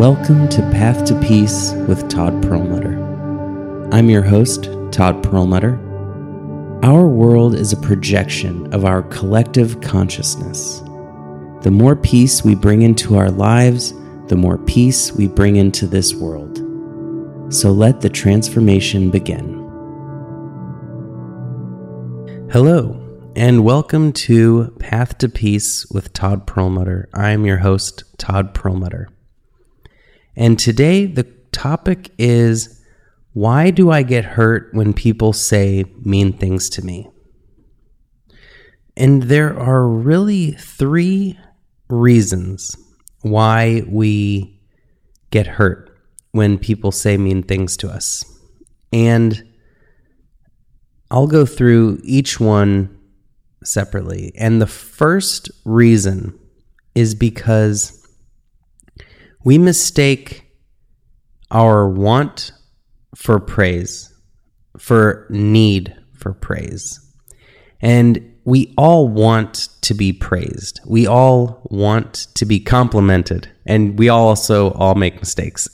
Welcome to Path to Peace with Todd Perlmutter. I'm your host, Todd Perlmutter. Our world is a projection of our collective consciousness. The more peace we bring into our lives, the more peace we bring into this world. So let the transformation begin. Hello, and welcome to Path to Peace with Todd Perlmutter. I am your host, Todd Perlmutter. And today the topic is why do I get hurt when people say mean things to me? And there are really three reasons why we get hurt when people say mean things to us. And I'll go through each one separately. And the first reason is because we mistake our want for praise, for need for praise. And we all want to be praised. We all want to be complimented. And we also all make mistakes.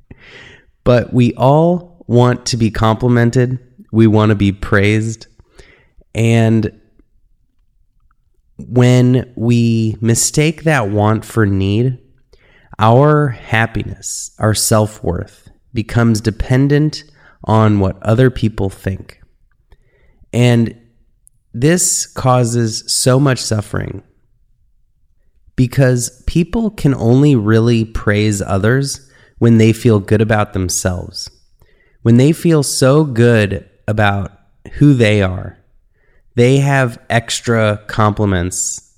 but we all want to be complimented. We want to be praised. And when we mistake that want for need, our happiness, our self worth becomes dependent on what other people think. And this causes so much suffering because people can only really praise others when they feel good about themselves. When they feel so good about who they are, they have extra compliments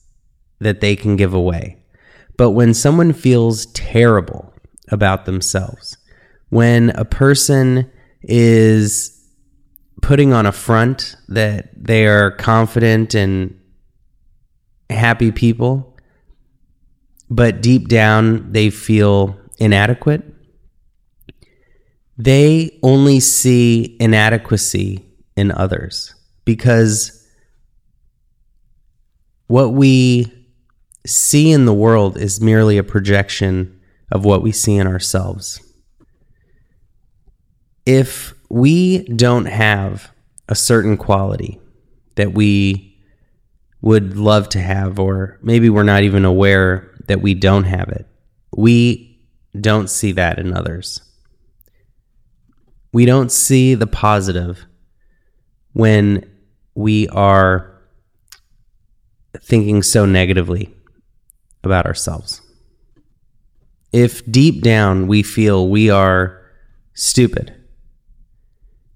that they can give away. But when someone feels terrible about themselves, when a person is putting on a front that they are confident and happy people, but deep down they feel inadequate, they only see inadequacy in others. Because what we see in the world is merely a projection of what we see in ourselves. If we don't have a certain quality that we would love to have, or maybe we're not even aware that we don't have it, we don't see that in others. We don't see the positive when we are thinking so negatively about ourselves. If deep down we feel we are stupid,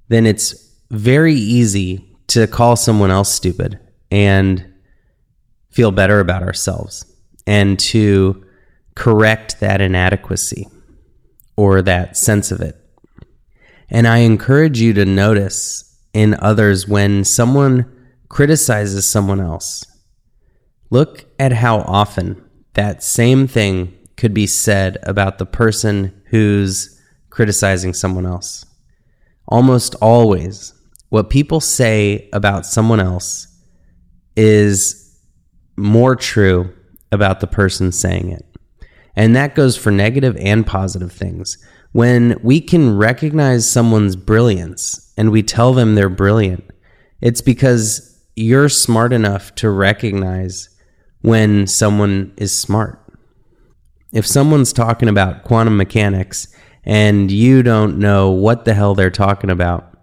then it's very easy to call someone else stupid and feel better about ourselves and to correct that inadequacy or that sense of it. And I encourage you to notice in others when someone criticizes someone else. Look at how often that same thing could be said about the person who's criticizing someone else. Almost always, what people say about someone else is more true about the person saying it. And that goes for negative and positive things. When we can recognize someone's brilliance and we tell them they're brilliant, it's because you're smart enough to recognize when someone is smart. If someone's talking about quantum mechanics and you don't know what the hell they're talking about,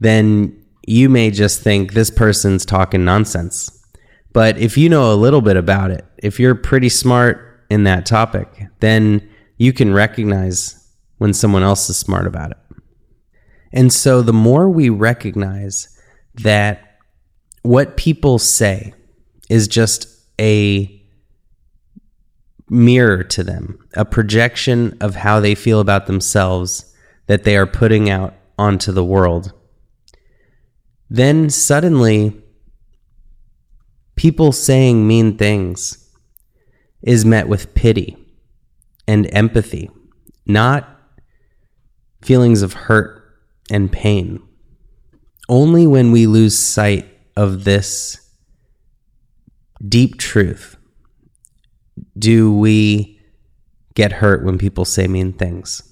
then you may just think this person's talking nonsense. But if you know a little bit about it, if you're pretty smart in that topic, then you can recognize when someone else is smart about it. And so the more we recognize that what people say is just a mirror to them, a projection of how they feel about themselves that they are putting out onto the world. Then suddenly, people saying mean things is met with pity and empathy, not feelings of hurt and pain. Only when we lose sight of this deep truth do we get hurt when people say mean things.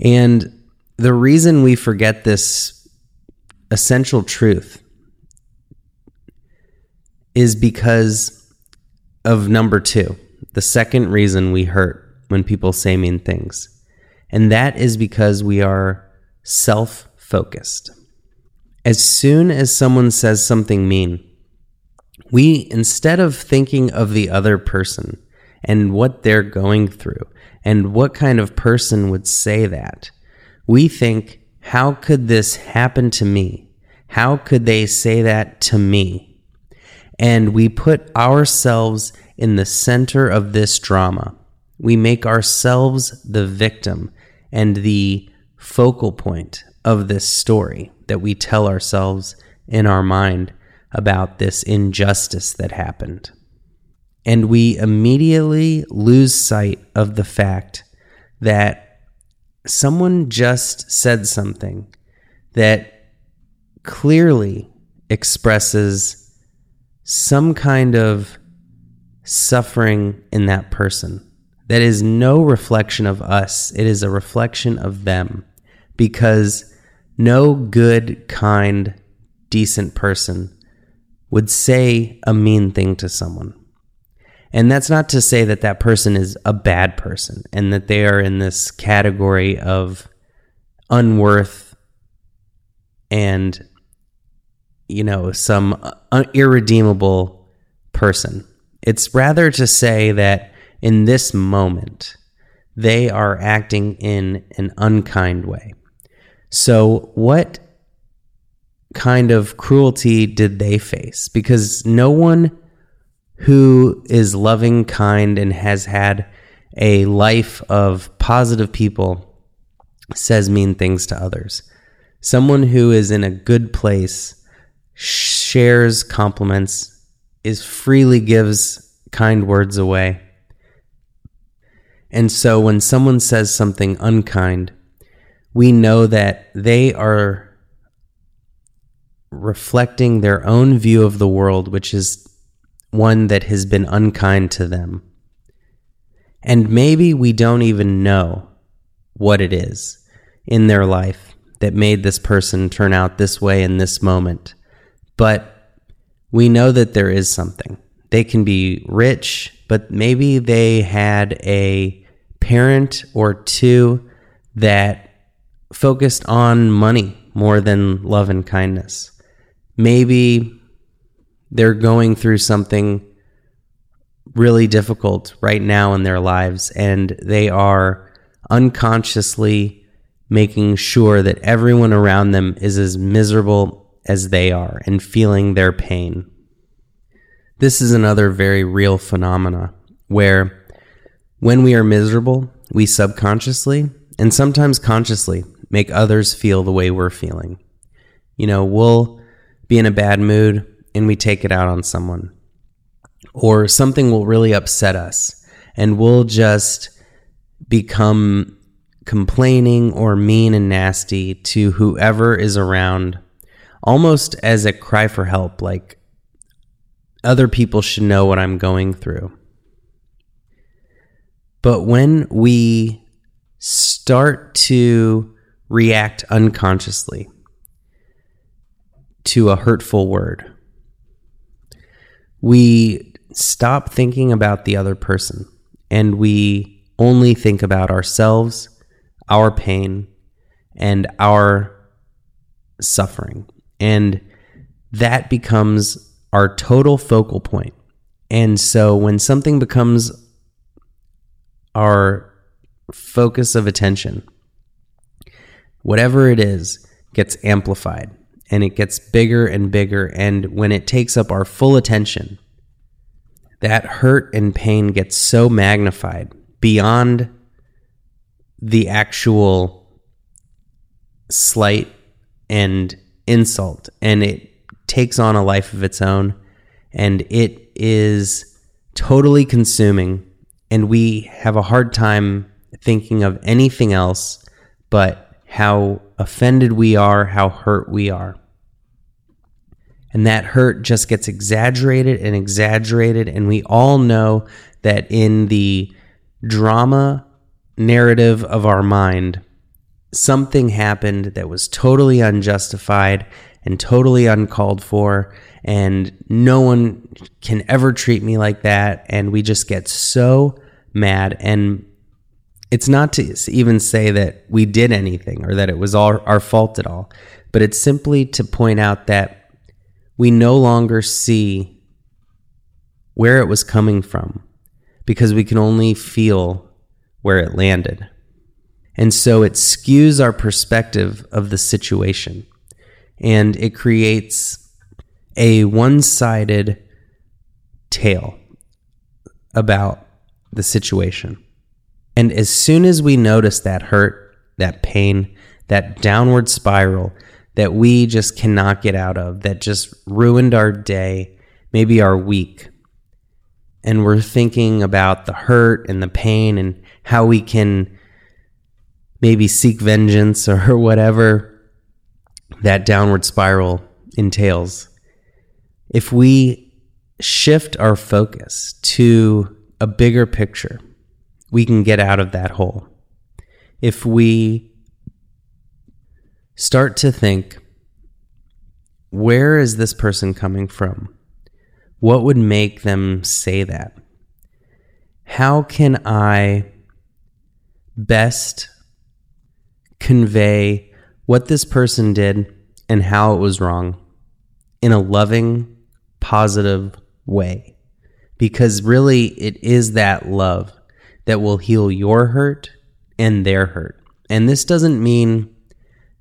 And the reason we forget this essential truth is because of number two, the second reason we hurt when people say mean things. And that is because we are self focused. As soon as someone says something mean, we, instead of thinking of the other person and what they're going through and what kind of person would say that, we think, how could this happen to me? How could they say that to me? And we put ourselves in the center of this drama. We make ourselves the victim and the focal point of this story that we tell ourselves in our mind about this injustice that happened. And we immediately lose sight of the fact that someone just said something that clearly expresses some kind of suffering in that person. That is no reflection of us, it is a reflection of them. Because no good, kind, decent person would say a mean thing to someone. And that's not to say that that person is a bad person and that they are in this category of unworth and, you know, some uh, irredeemable person. It's rather to say that in this moment, they are acting in an unkind way. So, what kind of cruelty did they face? Because no one who is loving, kind, and has had a life of positive people says mean things to others. Someone who is in a good place shares compliments, is freely gives kind words away. And so when someone says something unkind, we know that they are reflecting their own view of the world, which is one that has been unkind to them. And maybe we don't even know what it is in their life that made this person turn out this way in this moment. But we know that there is something. They can be rich, but maybe they had a parent or two that focused on money more than love and kindness. Maybe they're going through something really difficult right now in their lives and they are unconsciously making sure that everyone around them is as miserable as they are and feeling their pain. This is another very real phenomena where when we are miserable, we subconsciously and sometimes consciously make others feel the way we're feeling. You know, we'll be in a bad mood and we take it out on someone, or something will really upset us and we'll just become complaining or mean and nasty to whoever is around, almost as a cry for help, like other people should know what I'm going through. But when we start to react unconsciously to a hurtful word. We stop thinking about the other person and we only think about ourselves, our pain, and our suffering. And that becomes our total focal point. And so when something becomes our focus of attention, whatever it is gets amplified and it gets bigger and bigger. And when it takes up our full attention, that hurt and pain gets so magnified beyond the actual slight and insult. And it takes on a life of its own. And it is totally consuming. And we have a hard time thinking of anything else but how offended we are, how hurt we are. And that hurt just gets exaggerated and exaggerated. And we all know that in the drama narrative of our mind, something happened that was totally unjustified and totally uncalled for, and no one can ever treat me like that. And we just get so mad. And it's not to even say that we did anything or that it was all our fault at all, but it's simply to point out that we no longer see where it was coming from because we can only feel where it landed. And so it skews our perspective of the situation and it creates a one sided tale about the situation. And as soon as we notice that hurt, that pain, that downward spiral that we just cannot get out of, that just ruined our day, maybe our week, and we're thinking about the hurt and the pain and how we can maybe seek vengeance or whatever that downward spiral entails. If we shift our focus to a bigger picture, we can get out of that hole. If we start to think, where is this person coming from? What would make them say that? How can I best convey what this person did and how it was wrong in a loving, positive way? Because really, it is that love that will heal your hurt and their hurt. And this doesn't mean,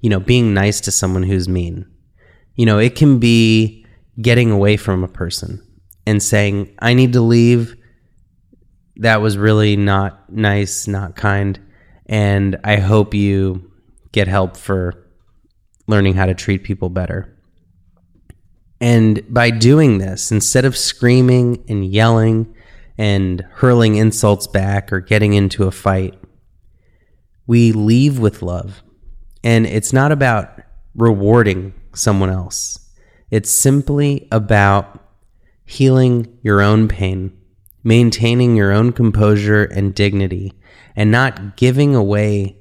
you know, being nice to someone who's mean. You know, it can be getting away from a person and saying, I need to leave. That was really not nice, not kind. And I hope you get help for learning how to treat people better. And by doing this, instead of screaming and yelling and hurling insults back or getting into a fight, we leave with love. And it's not about rewarding someone else, it's simply about healing your own pain, maintaining your own composure and dignity, and not giving away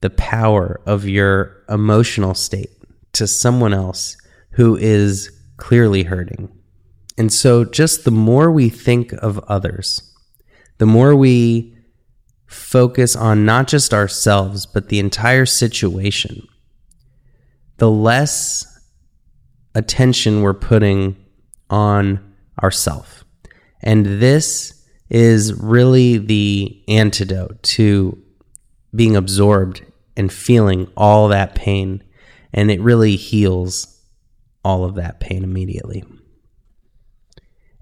the power of your emotional state to someone else who is clearly hurting. And so, just the more we think of others, the more we focus on not just ourselves, but the entire situation, the less attention we're putting on ourself. And this is really the antidote to being absorbed and feeling all that pain. And it really heals all of that pain immediately.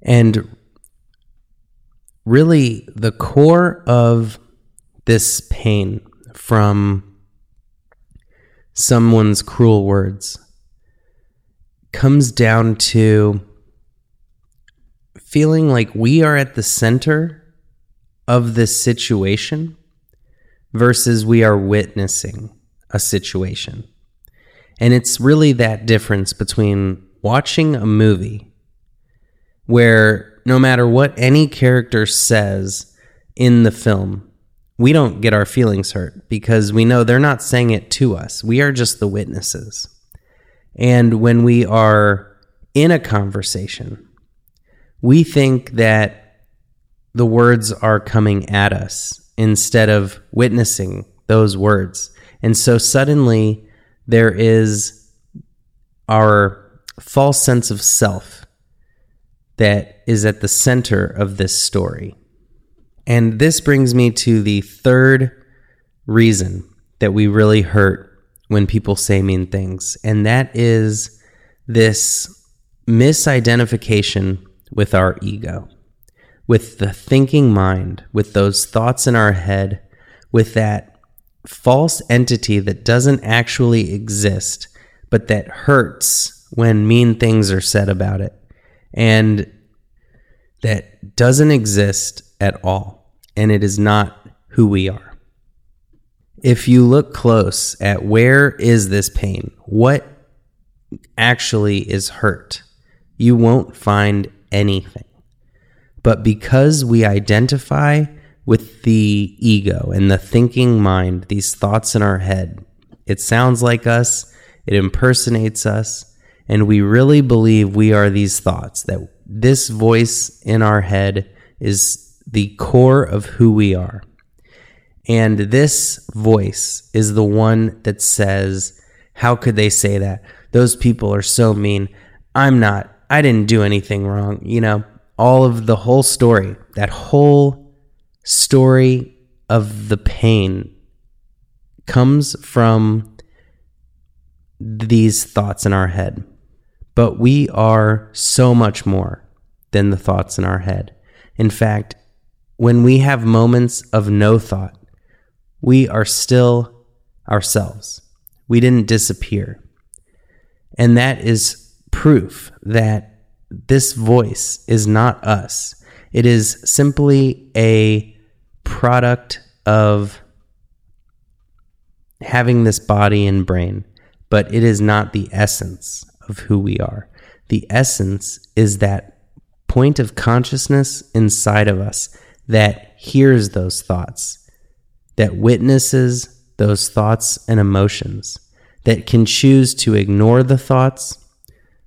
And really, the core of this pain from someone's cruel words comes down to feeling like we are at the center of this situation versus we are witnessing a situation. And it's really that difference between watching a movie where no matter what any character says in the film, we don't get our feelings hurt because we know they're not saying it to us. We are just the witnesses. And when we are in a conversation, we think that the words are coming at us instead of witnessing those words. And so suddenly there is our false sense of self that is at the center of this story. And this brings me to the third reason that we really hurt when people say mean things, and that is this misidentification with our ego with the thinking mind, with those thoughts in our head, with that false entity that doesn't actually exist, but that hurts when mean things are said about it, and that doesn't exist at all, and it is not who we are. If you look close at where is this pain, what actually is hurt, you won't find anything. But because we identify with the ego and the thinking mind, these thoughts in our head. It sounds like us, it impersonates us, and we really believe we are these thoughts, that this voice in our head is the core of who we are. And this voice is the one that says, How could they say that? Those people are so mean. I'm not. I didn't do anything wrong. You know, all of the whole story, that whole story of the pain comes from these thoughts in our head. But we are so much more than the thoughts in our head. In fact, when we have moments of no thought, we are still ourselves. We didn't disappear. And that is proof that this voice is not us. It is simply a product of having this body and brain, but it is not the essence of who we are. The essence is that point of consciousness inside of us that hears those thoughts, that witnesses those thoughts and emotions, that can choose to ignore the thoughts,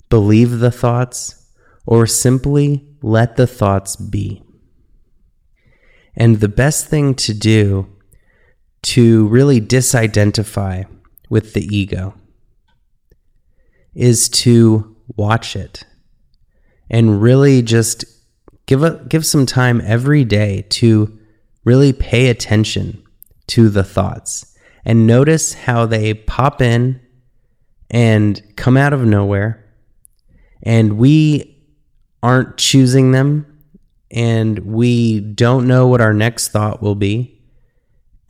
believe the thoughts, or simply let the thoughts be. And the best thing to do to really disidentify with the ego is to watch it and really just give a, give some time every day to really pay attention to the thoughts and notice how they pop in and come out of nowhere. And we aren't choosing them and we don't know what our next thought will be.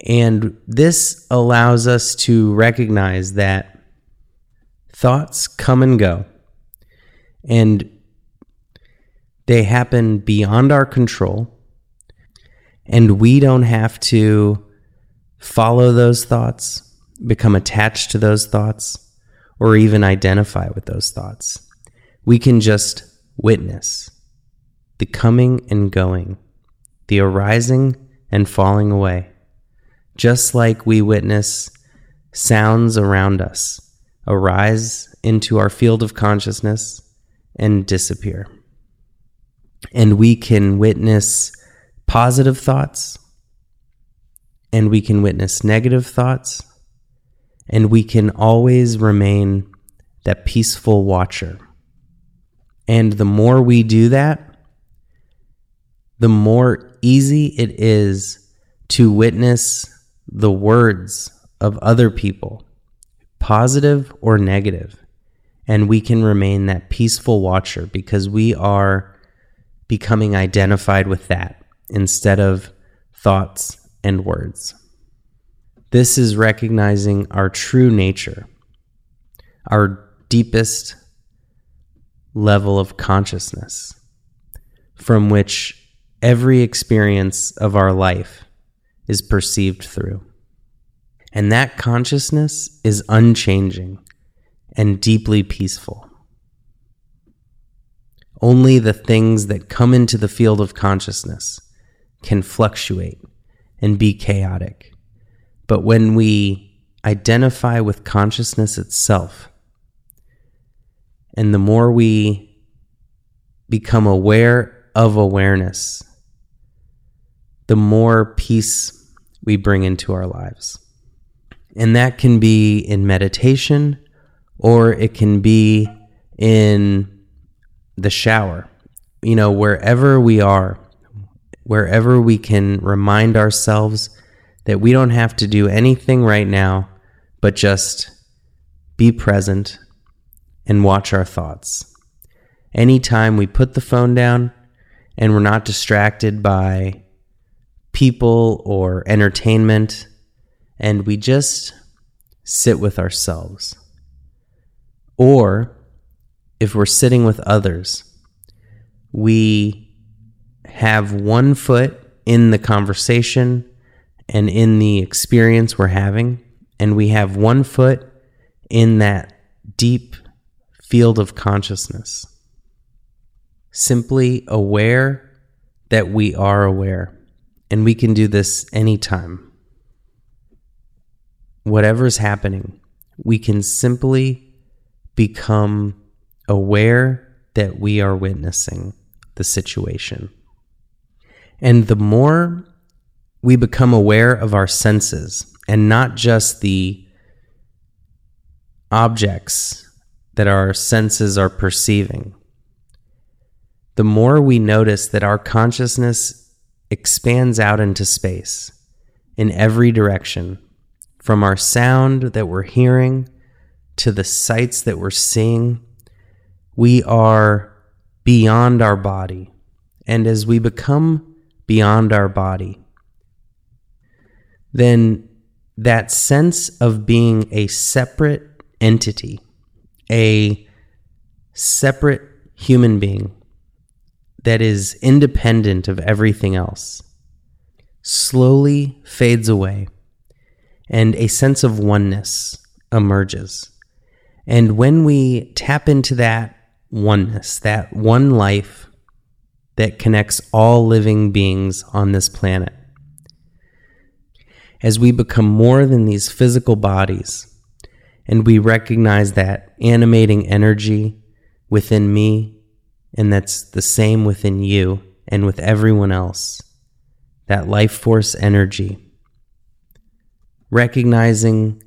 And this allows us to recognize that thoughts come and go, and they happen beyond our control, and we don't have to follow those thoughts, become attached to those thoughts, or even identify with those thoughts. We can just witness the coming and going, the arising and falling away, just like we witness sounds around us arise into our field of consciousness and disappear. And we can witness positive thoughts, and we can witness negative thoughts, and we can always remain that peaceful watcher. And the more we do that, the more easy it is to witness the words of other people positive or negative, and we can remain that peaceful watcher because we are becoming identified with that instead of thoughts and words. This is recognizing our true nature, our deepest level of consciousness from which every experience of our life is perceived through. And that consciousness is unchanging and deeply peaceful. Only the things that come into the field of consciousness can fluctuate and be chaotic. But when we identify with consciousness itself, and the more we become aware of awareness, the more peace we bring into our lives. And that can be in meditation or it can be in the shower. You know, wherever we are, wherever we can remind ourselves that we don't have to do anything right now, but just be present and watch our thoughts. Anytime we put the phone down and we're not distracted by people or entertainment, and we just sit with ourselves. Or if we're sitting with others, we have one foot in the conversation and in the experience we're having, and we have one foot in that deep field of consciousness. Simply aware that we are aware And we can do this anytime. Whatever's happening, we can simply become aware that we are witnessing the situation. And the more we become aware of our senses and not just the objects that our senses are perceiving, the more we notice that our consciousness expands out into space in every direction, from our sound that we're hearing to the sights that we're seeing, we are beyond our body. And as we become beyond our body, then that sense of being a separate entity, a separate human being that is independent of everything else, slowly fades away, and a sense of oneness emerges. And when we tap into that oneness, that one life that connects all living beings on this planet, as we become more than these physical bodies, and we recognize that animating energy within me, and that's the same within you and with everyone else, that life force energy, recognizing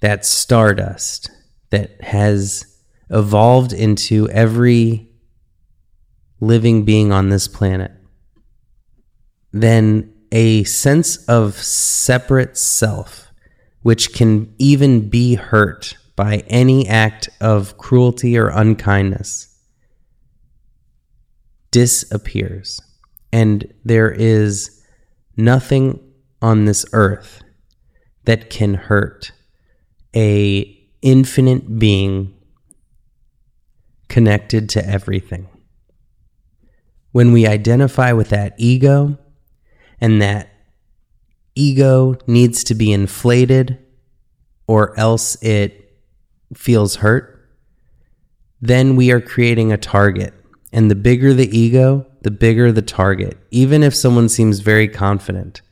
that stardust that has evolved into every living being on this planet, then a sense of separate self, which can even be hurt by any act of cruelty or unkindness, disappears. And there is nothing on this earth that can hurt a infinite being connected to everything. When we identify with that ego, and that ego needs to be inflated or else it feels hurt, then we are creating a target. And the bigger the ego, the bigger the target. Even if someone seems very confident,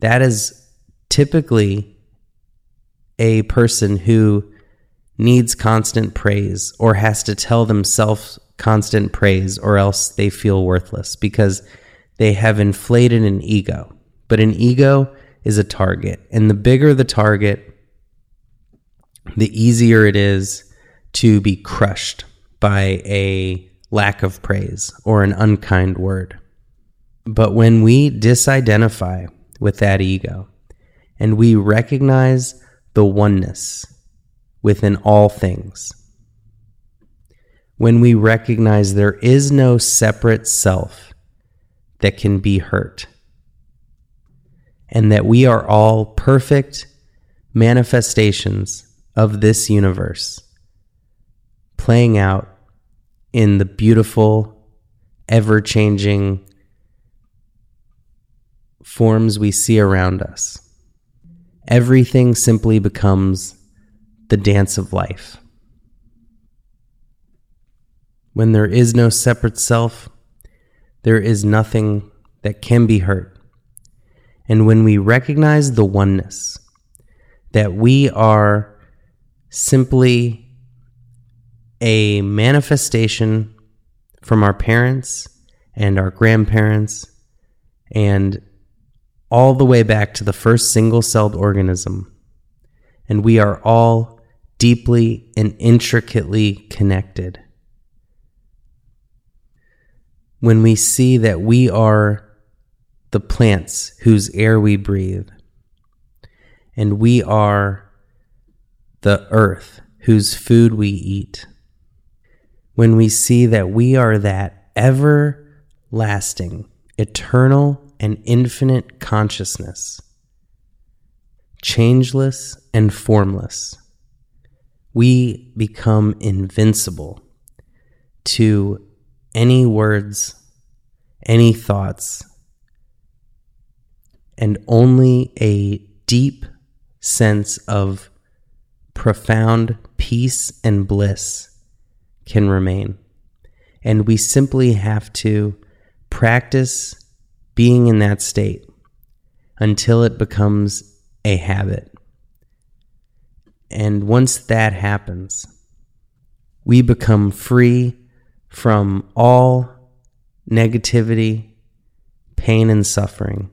that is typically a person who needs constant praise or has to tell themselves constant praise or else they feel worthless because they have inflated an ego, but an ego is a target. And the bigger the target, the easier it is to be crushed by a lack of praise or an unkind word. But when we disidentify with that ego and we recognize the oneness within all things, when we recognize there is no separate self that can be hurt. And that we are all perfect manifestations of this universe playing out in the beautiful, ever changing forms we see around us. Everything simply becomes the dance of life. When there is no separate self, there is nothing that can be hurt. And when we recognize the oneness, that we are simply a manifestation from our parents and our grandparents and all the way back to the first single celled organism. And we are all deeply and intricately connected when we see that we are the plants whose air we breathe, and we are the earth whose food we eat, when we see that we are that everlasting, eternal, and infinite consciousness, changeless and formless, we become invincible to any words, any thoughts, and only a deep sense of profound peace and bliss can remain. And we simply have to practice being in that state until it becomes a habit. And once that happens, we become free from all negativity, pain, and suffering.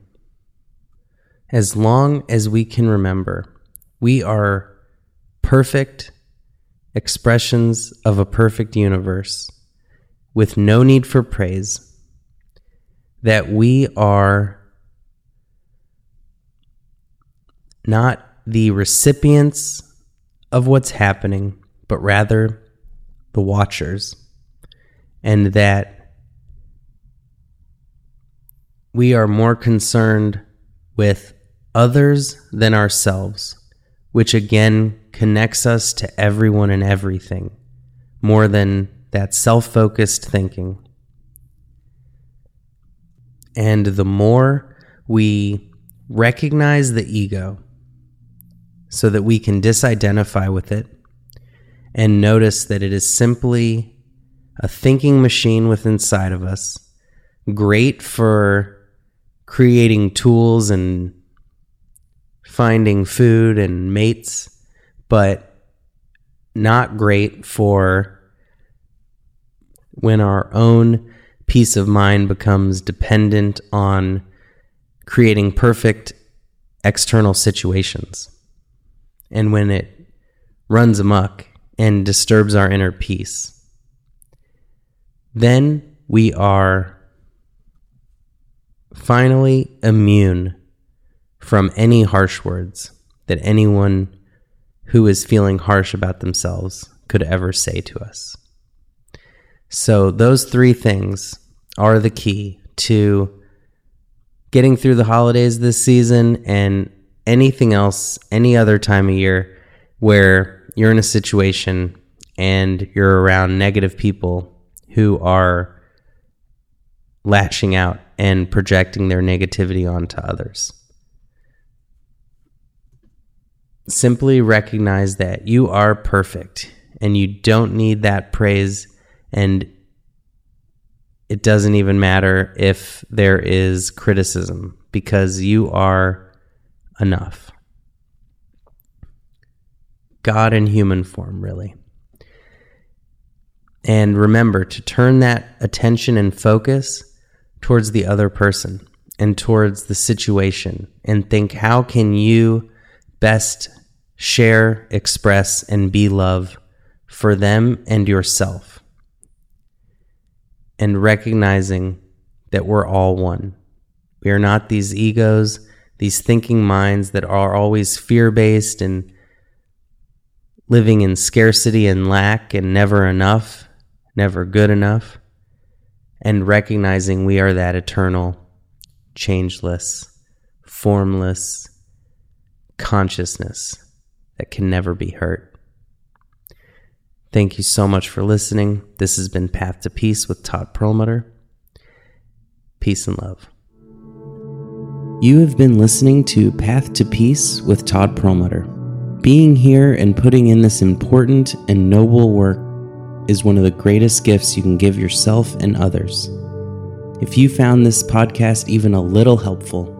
As long as we can remember, we are perfect expressions of a perfect universe with no need for praise, that we are not the recipients of what's happening, but rather the watchers, and that we are more concerned with others than ourselves, which again connects us to everyone and everything more than that self focused thinking. And the more we recognize the ego so that we can disidentify with it and notice that it is simply a thinking machine within inside of us, great for creating tools and finding food and mates, but not great for when our own peace of mind becomes dependent on creating perfect external situations. And when it runs amok and disturbs our inner peace, then we are finally immune from any harsh words that anyone who is feeling harsh about themselves could ever say to us. So, those three things are the key to getting through the holidays this season and anything else, any other time of year where you're in a situation and you're around negative people who are lashing out and projecting their negativity onto others. simply recognize that you are perfect and you don't need that praise and it doesn't even matter if there is criticism because you are enough. God in human form, really. And remember to turn that attention and focus towards the other person and towards the situation and think, how can you best share, express, and be love for them and yourself. And recognizing that we're all one. We are not these egos, these thinking minds that are always fear based and living in scarcity and lack and never enough, never good enough. And recognizing we are that eternal, changeless, formless consciousness that can never be hurt. Thank you so much for listening. This has been Path to Peace with Todd Perlmutter. Peace and love. You have been listening to Path to Peace with Todd Perlmutter. Being here and putting in this important and noble work is one of the greatest gifts you can give yourself and others. If you found this podcast even a little helpful,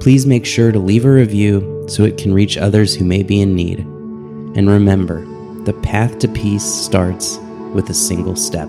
please make sure to leave a review so it can reach others who may be in need. And remember, the path to peace starts with a single step.